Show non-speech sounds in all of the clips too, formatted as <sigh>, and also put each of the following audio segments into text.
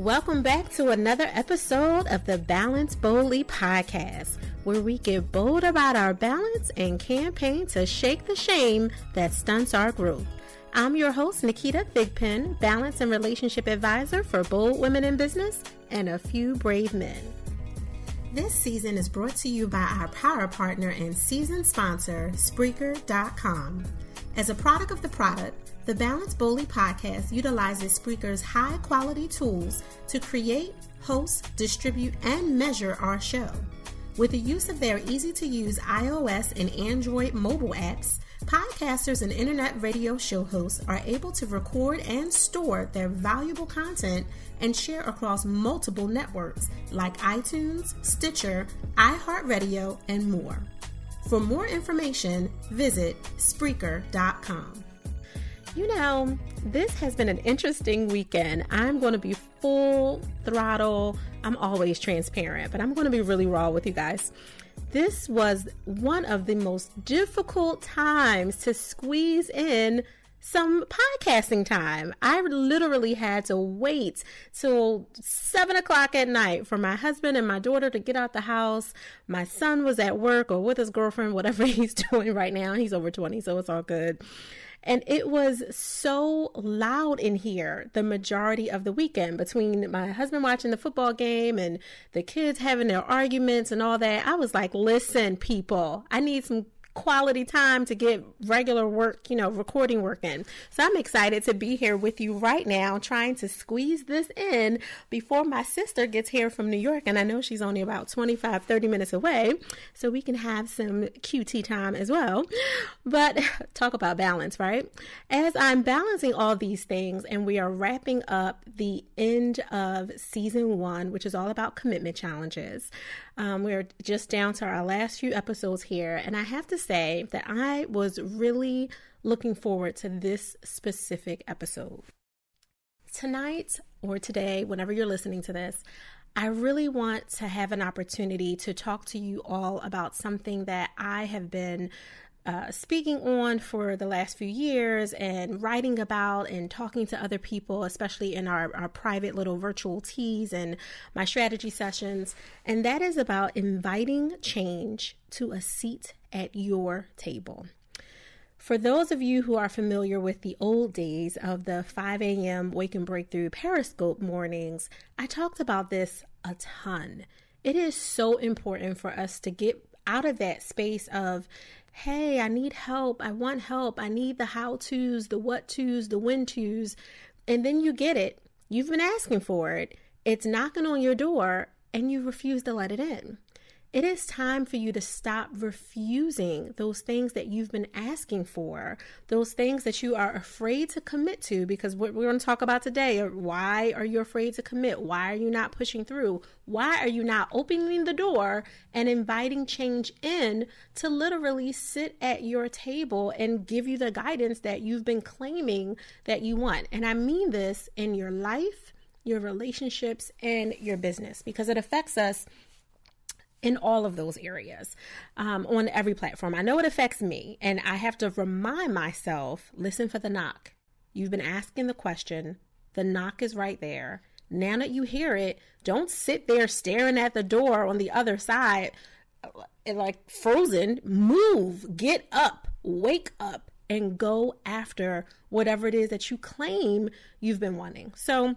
Welcome back to another episode of the Balance Boldly podcast, where we get bold about our balance and campaign to shake the shame that stunts our growth. I'm your host, Naketa Thigpen, balance and relationship advisor for bold women in business and a few brave men. This season is brought to you by our power partner and season sponsor, Spreaker.com. As a product of the product, the Balance Boldly podcast utilizes Spreaker's high quality tools to create, host, distribute, and measure our show. With the use of their easy to use iOS and Android mobile apps, podcasters and internet radio show hosts are able to record and store their valuable content and share across multiple networks like iTunes, Stitcher, iHeartRadio, and more. For more information, visit Spreaker.com. You know, this has been an interesting weekend. I'm going to be full throttle. I'm always transparent, but I'm going to be really raw with you guys. This was one of the most difficult times to squeeze in some podcasting time. I literally had to wait till seven o'clock at night for my husband and my daughter to get out the house. My son was at work or with his girlfriend, whatever <laughs> he's doing right now. He's over 20, so it's all good. And it was so loud in here the majority of the weekend between my husband watching the football game and the kids having their arguments and all that. I was like, listen, people, I need some quality time to get regular work, you know, recording work in. So I'm excited to be here with you right now, trying to squeeze this in before my sister gets here from New York. And I know she's only about 25, 30 minutes away, so we can have some QT time as well. But <laughs> talk about balance, right? As I'm balancing all these things and we are wrapping up the end of season one, which is all about commitment challenges. Um, we're just down to our last few episodes here, and I have to say that I was really looking forward to this specific episode. Tonight or today, whenever you're listening to this, I really want to have an opportunity to talk to you all about something that I have been uh, speaking on for the last few years and writing about and talking to other people, especially in our, our private little virtual teas and my strategy sessions. And that is about inviting change to a seat at your table. For those of you who are familiar with the old days of the 5 a.m. Wake and Breakthrough Periscope mornings, I talked about this a ton. It is so important for us to get out of that space of hey, I need help. I want help. I need the how to's, the what to's, the when to's. And then you get it. You've been asking for it. It's knocking on your door and you refuse to let it in. It is time for you to stop refusing those things that you've been asking for, those things that you are afraid to commit to, because what we're going to talk about today are why are you afraid to commit? Why are you not pushing through? Why are you not opening the door and inviting change in to literally sit at your table and give you the guidance that you've been claiming that you want? And I mean this in your life, your relationships, and your business because it affects us in all of those areas um, on every platform. I know it affects me, and I have to remind myself listen for the knock. You've been asking the question, the knock is right there. Now that you hear it, don't sit there staring at the door on the other side, uh, like frozen. Move, get up, wake up, and go after whatever it is that you claim you've been wanting. So,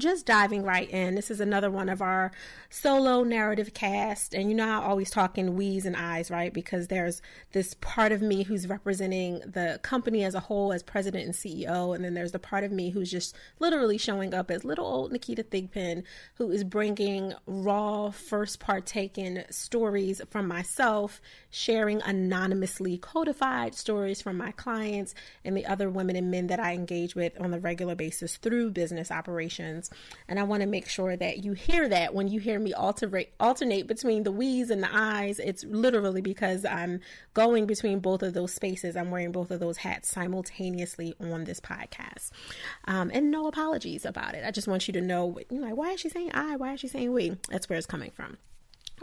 just diving right in, this is another one of our solo narrative cast. And you know, I always talk in we's and I's, right? Because there's this part of me who's representing the company as a whole as president and CEO. And then there's the part of me who's just literally showing up as little old Naketa Thigpen, who is bringing raw, first partaken stories from myself, sharing anonymously codified stories from my clients and the other women and men that I engage with on the regular basis through business operations and I want to make sure that you hear that when you hear me alternate alternate between the we's and the I's. It's literally because I'm going between both of those spaces. I'm wearing both of those hats simultaneously on this podcast. Um, and no apologies about it. I just want you to know, you know, like, why is she saying I? Why is she saying we? That's where it's coming from.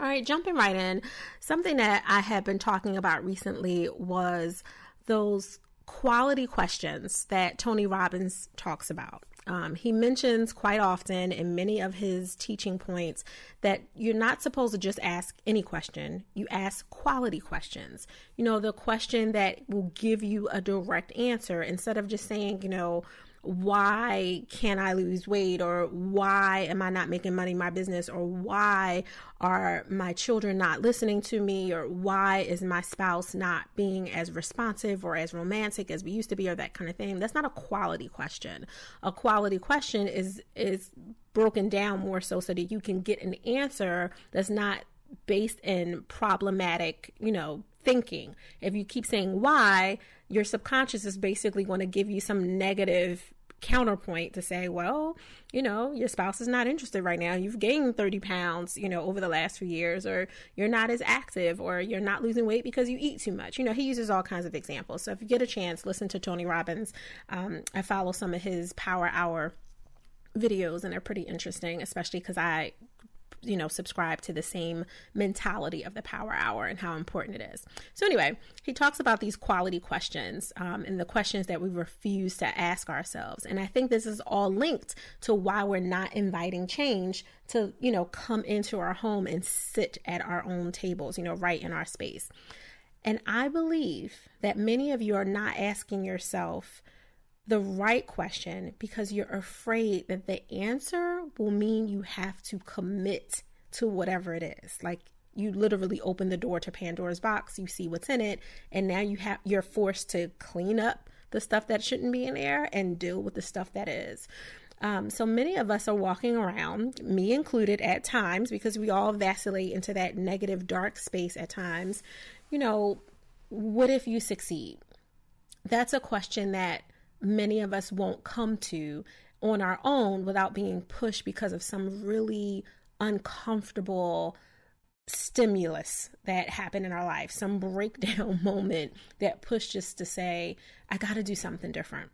All right, jumping right in. Something that I have been talking about recently was those quality questions that Tony Robbins talks about. Um, he mentions quite often in many of his teaching points that you're not supposed to just ask any question. You ask quality questions. You know, the question that will give you a direct answer instead of just saying, you know, why can't I lose weight or why am I not making money in my business or why are my children not listening to me or why is my spouse not being as responsive or as romantic as we used to be or that kind of thing. That's not a quality question. A quality question is is broken down more so so that you can get an answer that's not based in problematic, you know, thinking. If you keep saying why, your subconscious is basically going to give you some negative counterpoint to say, well, you know, your spouse is not interested right now. You've gained 30 pounds, you know, over the last few years, or you're not as active, or you're not losing weight because you eat too much. You know, he uses all kinds of examples. So if you get a chance, listen to Tony Robbins. Um, I follow some of his Power Hour videos and they're pretty interesting, especially because I you know, subscribe to the same mentality of the power hour and how important it is. So, anyway, he talks about these quality questions um, and the questions that we refuse to ask ourselves. And I think this is all linked to why we're not inviting change to, you know, come into our home and sit at our own tables, you know, right in our space. And I believe that many of you are not asking yourself, the right question because you're afraid that the answer will mean you have to commit to whatever it is. Like you literally open the door to Pandora's box, you see what's in it, and now you have you're forced to clean up the stuff that shouldn't be in there and deal with the stuff that is. Um, so many of us are walking around, me included at times, because we all vacillate into that negative, dark space at times. You know, what if you succeed? That's a question that many of us won't come to on our own without being pushed because of some really uncomfortable stimulus that happened in our life, some breakdown <laughs> moment that pushed us to say, I got to do something different.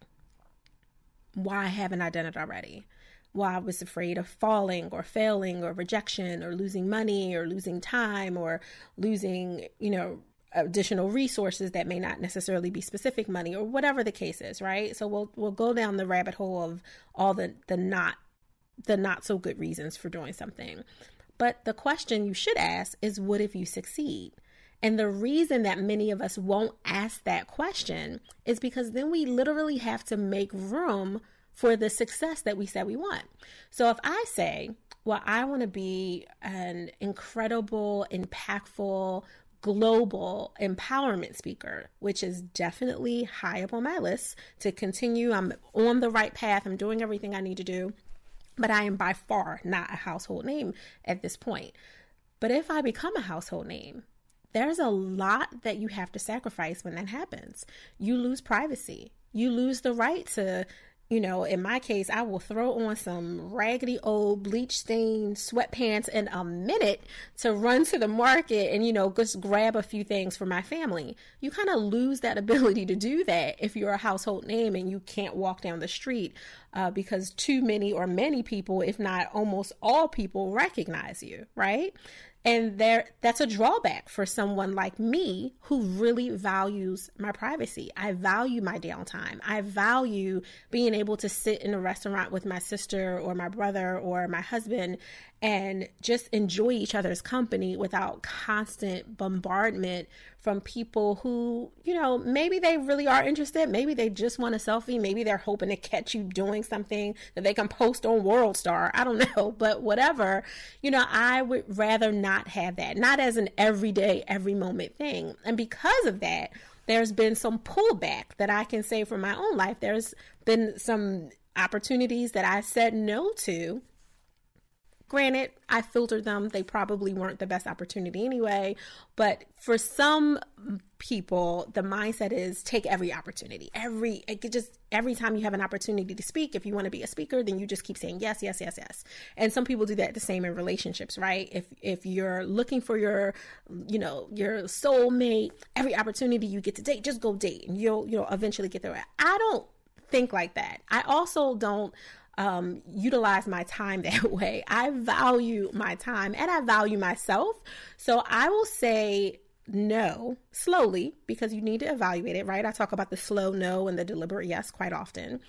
Why haven't I done it already? Why I was afraid of falling or failing or rejection or losing money or losing time or losing, you know, additional resources that may not necessarily be specific money or whatever the case is, right? So we'll we'll go down the rabbit hole of all the the not the not so good reasons for doing something. But the question you should ask is what if you succeed? And the reason that many of us won't ask that question is because then we literally have to make room for the success that we said we want. So if I say, well, I want to be an incredible, impactful, global empowerment speaker, which is definitely high up on my list to continue. I'm on the right path, I'm doing everything I need to do, but I am by far not a household name at this point. But if I become a household name, there's a lot that you have to sacrifice when that happens. You lose privacy. You lose the right to you know, in my case, I will throw on some raggedy old bleach stained sweatpants in a minute to run to the market and, you know, just grab a few things for my family. You kind of lose that <laughs> ability to do that if you're a household name and you can't walk down the street uh, because too many or many people, if not almost all people, recognize you, right? And there that's a drawback for someone like me who really values my privacy. I value my downtime. I value being able to sit in a restaurant with my sister or my brother or my husband and just enjoy each other's company without constant bombardment from people who, you know, maybe they really are interested. Maybe they just want a selfie. Maybe they're hoping to catch you doing something that they can post on World Star. I don't <laughs> know, but whatever. You know, I would rather not have that, not as an everyday, every moment thing. And because of that, there's been some pullback that I can say from my own life. There's been some opportunities that I said no to Granted, I filtered them. They probably weren't the best opportunity anyway. But for some people, the mindset is take every opportunity. Every it just every time you have an opportunity to speak, if you want to be a speaker, then you just keep saying yes, yes, yes, yes. And some people do that the same in relationships, right? If if you're looking for your, you know, your soulmate, every opportunity you get to date, just go date, and you'll you'll eventually get there. I don't think like that. I also don't um, utilize my time <laughs> that way. I value my time and I value myself. So I will say no slowly because you need to evaluate it, right? I talk about the slow no and the deliberate yes quite often.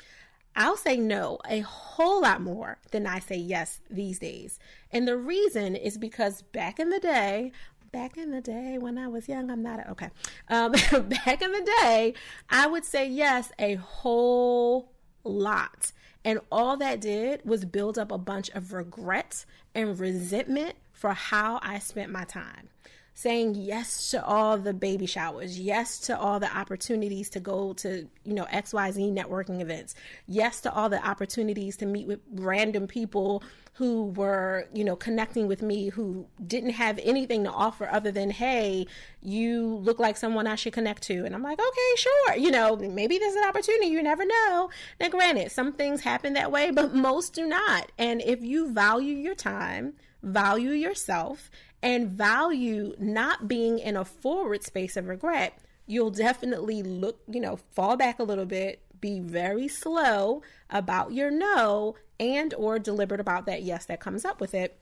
I'll say no a whole lot more than I say yes these days. And the reason is because back in the day, back in the day when I was young, I'm not a, okay. Um, <laughs> back in the day, I would say yes a whole lot. And all that did was build up a bunch of regret and resentment for how I spent my time saying yes to all the baby showers, yes to all the opportunities to go to, you know, XYZ networking events, yes to all the opportunities to meet with random people who were, you know, connecting with me who didn't have anything to offer other than, hey, you look like someone I should connect to. And I'm like, okay, sure. You know, maybe there's an opportunity. You never know. Now, granted, some things happen that way, but most do not. And if you value your time, value yourself, and value not being in a forward space of regret, you'll definitely look, you know, fall back a little bit, be very slow about your no and or deliberate about that yes that comes up with it,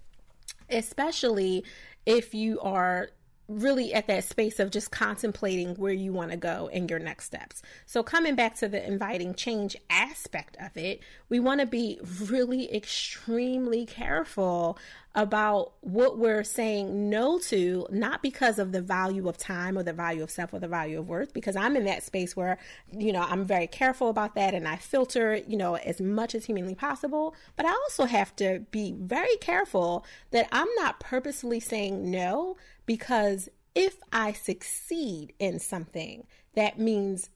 especially if you are really at that space of just contemplating where you want to go and your next steps. So, coming back to the inviting change aspect of it, we want to be really extremely careful about what we're saying no to, not because of the value of time or the value of self or the value of worth, because I'm in that space where, you know, I'm very careful about that and I filter, you know, as much as humanly possible. But I also have to be very careful that I'm not purposely saying no because if I succeed in something, that means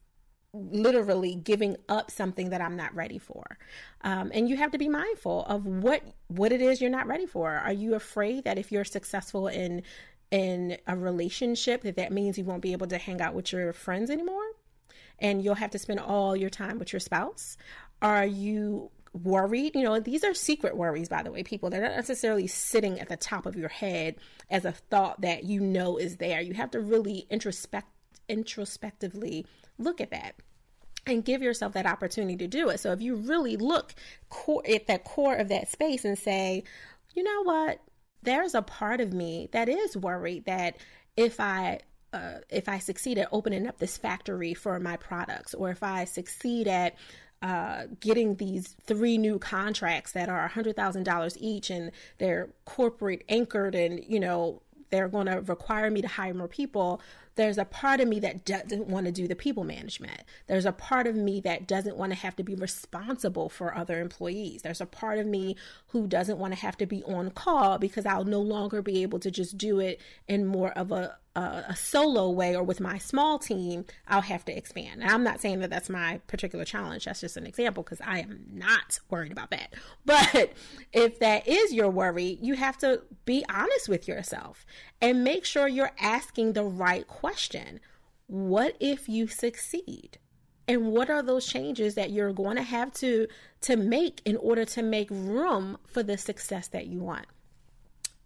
literally giving up something that I'm not ready for. Um, and you have to be mindful of what what it is you're not ready for. Are you afraid that if you're successful in in a relationship that that means you won't be able to hang out with your friends anymore and you'll have to spend all your time with your spouse? Are you worried. You know, these are secret worries, by the way, people. They're not necessarily sitting at the top of your head as a thought that you know is there. You have to really introspect introspectively look at that and give yourself that opportunity to do it. So if you really look core, at that core of that space and say, you know what, there's a part of me that is worried that if I uh, if I succeed at opening up this factory for my products, or if I succeed at uh, getting these three new contracts that are $100,000 each and they're corporate anchored and, you know, they're going to require me to hire more people there's a part of me that doesn't want to do the people management. There's a part of me that doesn't want to have to be responsible for other employees. There's a part of me who doesn't want to have to be on call because I'll no longer be able to just do it in more of a a, a, solo way or with my small team, I'll have to expand. And I'm not saying that that's my particular challenge. That's just an example because I am not worried about that. <laughs> But if that is your worry, you have to be honest with yourself and make sure you're asking the right question. What if you succeed? And what are those changes that you're going to have to to make in order to make room for the success that you want?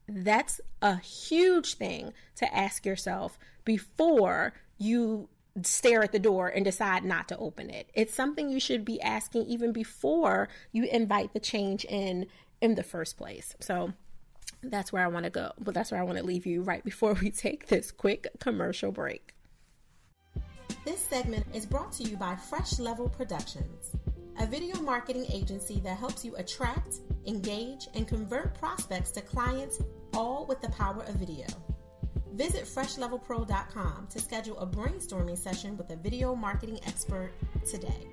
That's a huge thing to ask yourself before you stare at the door and decide not to open it. It's something you should be asking even before you invite the change in in the first place. So that's where I want to go. But that's where I want to leave you right before we <laughs> take this quick commercial break. This segment is brought to you by Fresh Level Productions, a video marketing agency that helps you attract, engage, and convert prospects to clients all with the power of video. Visit freshlevelpro.com to schedule a brainstorming session with a video marketing expert today.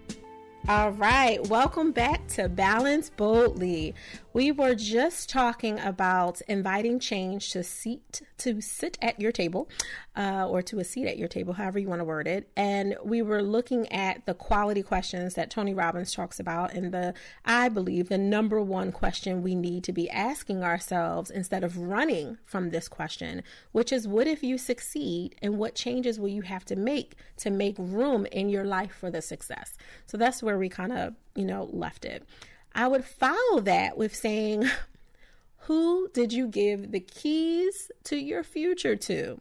All right, welcome back to Balance Boldly. We were just talking about inviting change to seat to sit at your table, uh, or to a seat at your table, however you want to word it. And we were looking at the quality questions that Tony Robbins talks about, and the I believe the number one question we need to be asking ourselves instead of running from this question, which is, what if you succeed, and what changes will you have to make to make room in your life for the success? So that's where where we kind of, you know, left it. I would follow that with saying, <laughs> Who did you give the keys to your future to?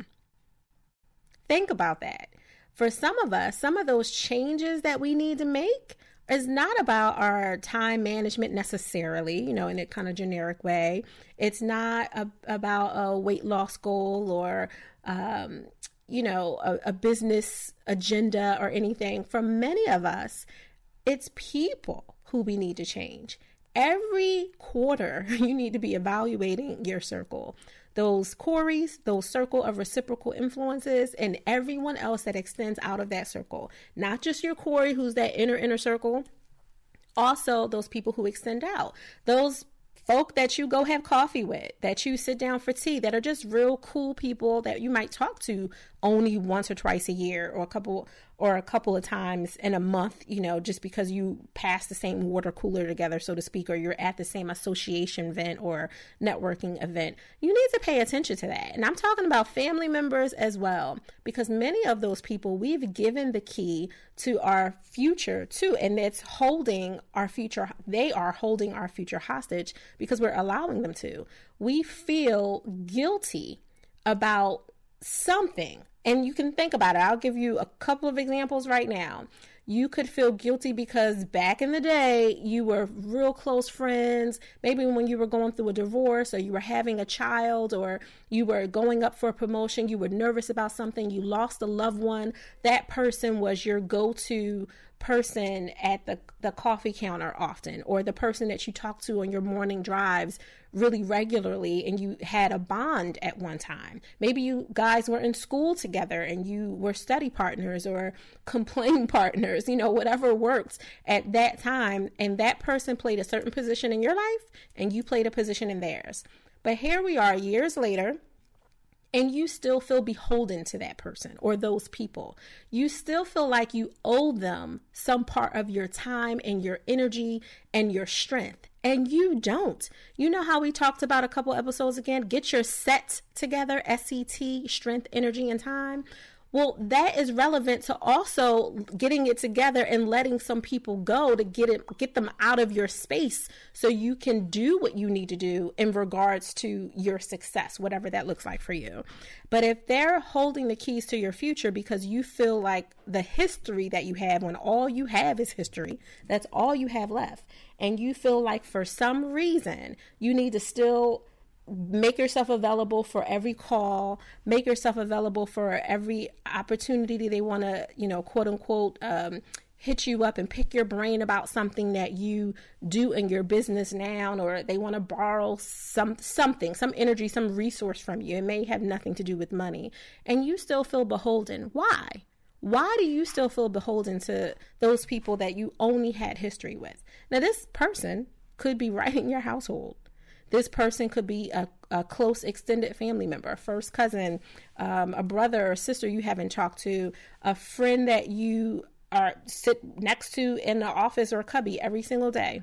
Think about that. For some of us, some of those changes that we need to make is not about our time management necessarily, you know, in a kind of generic way. It's not a, about a weight loss goal or, um, you know, a, a business agenda or anything. For many of us, it's people who we need to change. Every quarter, <laughs> you need to be evaluating your circle those Corys, those circle of reciprocal influences, and everyone else that extends out of that circle. Not just your Corey, who's that inner, inner circle, also those people who extend out. Those folk that you go have coffee with, that you sit down for tea, that are just real cool people that you might talk to only once or twice a year or a couple or a couple of times in a month, you know, just because you pass the same water cooler together, so to speak, or you're at the same association event or networking event. You need to pay attention to that. And I'm talking about family members as well, because many of those people we've given the key to our future too, and it's holding our future, they are holding our future hostage because we're allowing them to. We feel guilty about something and you can think about it. I'll give you a couple of examples right now. You could feel guilty because back in the day, you were real close friends. Maybe when you were going through a divorce or you were having a child or you were going up for a promotion, you were nervous about something, you lost a loved one. That person was your go to person at the, the coffee counter often, or the person that you talk to on your morning drives really regularly and you had a bond at one time. Maybe you guys were in school together and you were study partners or <laughs> complain partners, you know, whatever works at that time. And that person played a certain position in your life and you played a position in theirs. But here we are years later and you still feel beholden to that person or those people. You still feel like you owe them some part of your time and your energy and your strength. And you don't. You know how we talked about a couple episodes again? Get your set together, S E T, strength, energy, and time. Well, that is relevant to also getting it together and letting some people go to get it get them out of your space so you can do what you need to do in regards to your success, whatever that looks like for you. But if they're holding the keys to your future because you feel like the history that you have when all you have is history, that's all you have left, and you feel like for some reason you need to still make yourself available for every call make yourself available for every opportunity they want to you know quote unquote um, hit you up and pick your brain about something that you do in your business now or they want to borrow some something some energy some resource from you. It may have nothing to do with money. And you still feel beholden. Why? Why do you still feel beholden to those people that you only had history with? Now this person could be right in your household this person could be a, a close extended family member, a first cousin, um, a brother or sister you haven't talked to, a friend that you are sit next to in the office or cubby every single day.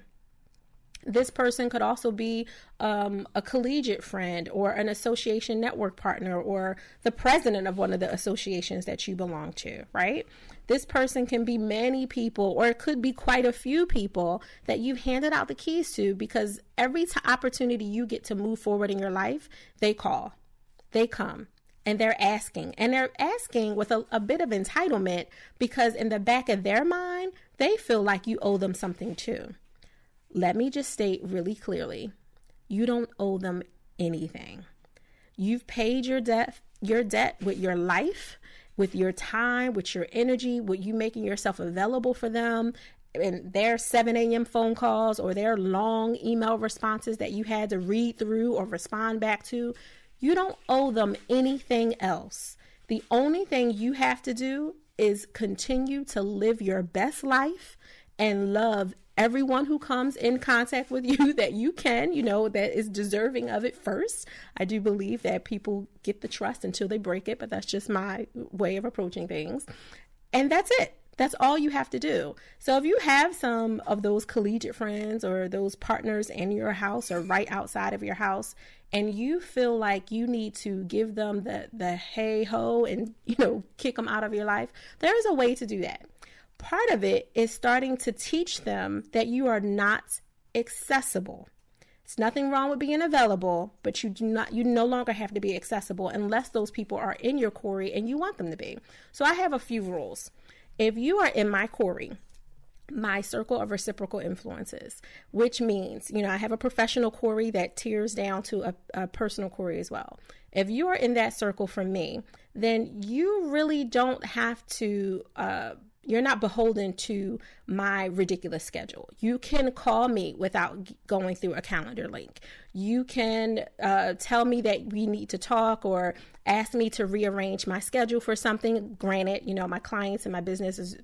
This person could also be um, a collegiate friend or an association network partner or the president of one of the associations that you belong to, right? This person can be many people, or it could be quite a few people that you've handed out the keys to because every t- opportunity you get to move forward in your life, they call, they come, and they're asking. And they're asking with a, a bit of entitlement because, in the back of their mind, they feel like you owe them something too. Let me just state really clearly you don't owe them anything. You've paid your debt your debt with your life with your time, with your energy, with you making yourself available for them and their 7 a.m. phone calls or their long email responses that you had to read through or respond back to, you don't owe them anything else. The only thing you have to do is continue to live your best life and love everyone who comes in contact with you <laughs> that you can, you know, that is deserving of it first. I do believe that people get the trust until they break it, but that's just my way of approaching things. And that's it. That's all you have to do. So if you have some of those collegiate friends or those partners in your house or right outside of your house, and you feel like you need to give them the the hey ho and you know kick them out of your life, there is a way to do that part of it is starting to teach them that you are not accessible. It's nothing wrong with being available, but you do not you no longer have to be accessible unless those people are in your Corey and you want them to be. So I have a few rules. If you are in my Corey, my circle of reciprocal influences, which means, you know, I have a professional Corey that tears down to a, a personal Corey as well. If you are in that circle for me, then you really don't have to uh, you're not beholden to my ridiculous schedule. You can call me without going through a calendar link. You can uh, tell me that we need to talk or ask me to rearrange my schedule for something. Granted, you know, my clients and my business is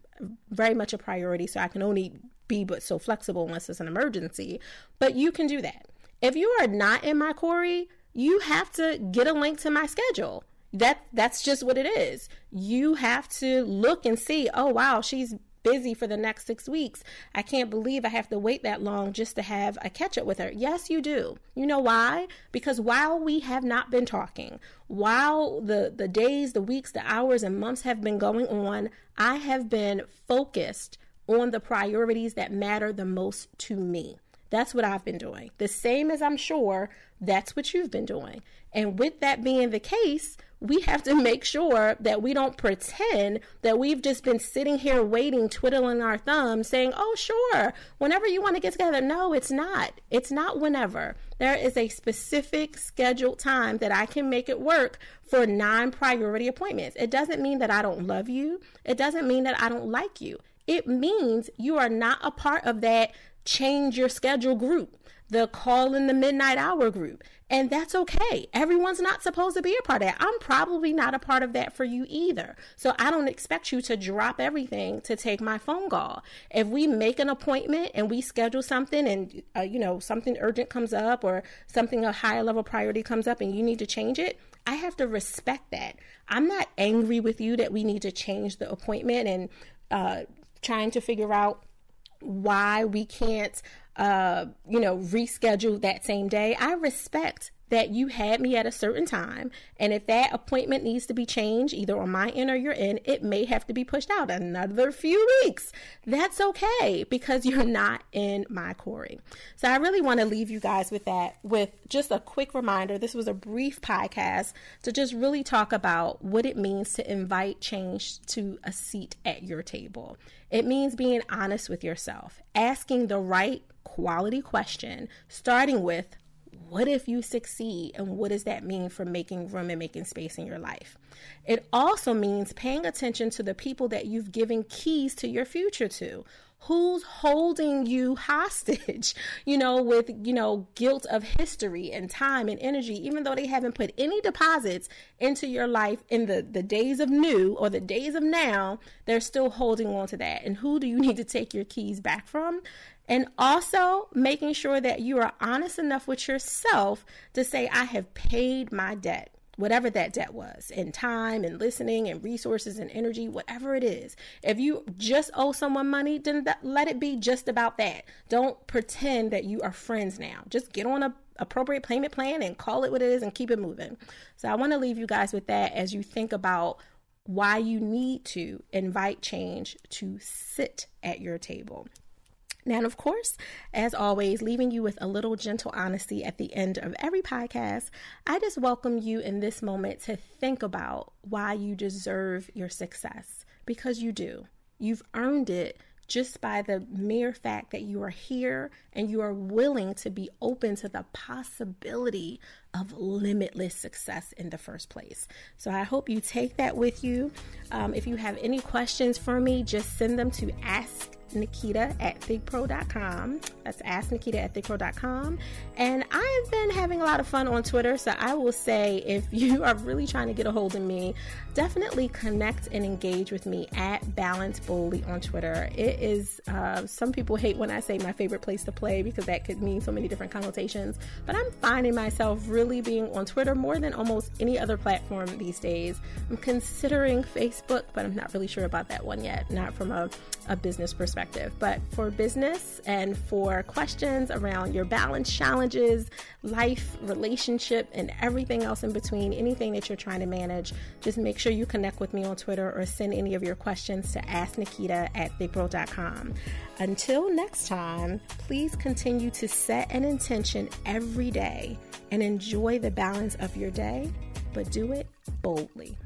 very much a priority, so I can only be but so flexible unless it's an emergency. But you can do that. If you are not in my Corey, you have to get a link to my schedule that that's just what it is. You have to look and see, oh wow, she's busy for the next 6 weeks. I can't believe I have to wait that long just to have a catch up with her. Yes, you do. You know why? Because while we have not been talking, while the the days, the weeks, the hours and months have been going on, I have been focused on the priorities that matter the most to me. That's what I've been doing. The same as I'm sure that's what you've been doing. And with that being the case, we have to make sure that we don't pretend that we've just been sitting here waiting, twiddling our thumbs, saying, oh, sure, whenever you want to get together. No, it's not. It's not whenever. There is a specific scheduled time that I can make it work for non priority appointments. It doesn't mean that I don't love you, it doesn't mean that I don't like you. It means you are not a part of that change your schedule group, the call in the midnight hour group. And that's okay. Everyone's not supposed to be a part of that. I'm probably not a part of that for you either. So I don't expect you to drop everything to take my phone call. If we make an appointment and we schedule something and, uh, you know, something urgent comes up or something a higher level priority comes up and you need to change it, I have to respect that. I'm not angry with you that we need to change the appointment and uh, trying to figure out why we can't, uh, you know, reschedule that same day. I respect that you had me at a certain time. And if that appointment needs to be changed, either on my end or your end, it may have to be pushed out another few weeks. That's okay because you're not in my Corey. So I really want to leave you guys with that, with just a quick reminder. This was a brief podcast to just really talk about what it means to invite change to a seat at your table. It means being honest with yourself, asking the right quality question, starting with, what if you succeed and what does that mean for making room and making space in your life? It also means paying attention to the people that you've given keys to your future to who's holding you hostage, <laughs> you know, with, you know, guilt of history and time and energy, even though they haven't put any deposits into your life in the, the days of new or the days of now, they're still holding on to that. And who do you need to take your keys back from? And also making sure that you are honest enough with yourself to say, I have paid my debt whatever that debt was in time and listening and resources and energy, whatever it is. If you just owe someone money, then that, let it be just about that. Don't pretend that you are friends now. Just get on a appropriate payment plan and call it what it is and keep it moving. So I want to leave you guys with that as you think about why you need to invite change to sit at your table. Now, of course, as always, leaving you with a little gentle honesty at the end of every podcast, I just welcome you in this moment to think about why you deserve your success because you do. You've earned it just by the mere fact that you are here and you are willing to be open to the possibility of limitless success in the first place. So I hope you take that with you. Um, if you have any questions for me, just send them to ask Naketa at thigpro.com. That's ask Naketa at thigpro.com. And I've been having a lot of fun on Twitter. So I will say if <laughs> you are really trying to get a hold of me, definitely connect and engage with me at Balance Boldly on Twitter. It is, uh, some people hate when I say my favorite place to play because that could mean so many different connotations. But I'm finding myself really being on Twitter more than almost any other platform these days. I'm considering Facebook, but I'm not really sure about that one yet, not from a, a business perspective perspective. But for business and for questions around your balance challenges, life, relationship, and everything else in between, anything that you're trying to manage, just make sure you connect with me on Twitter or send any of your questions to asknaketa at thigpro.com. Until next time, please continue to set an intention every day and enjoy the balance of your day, but do it boldly.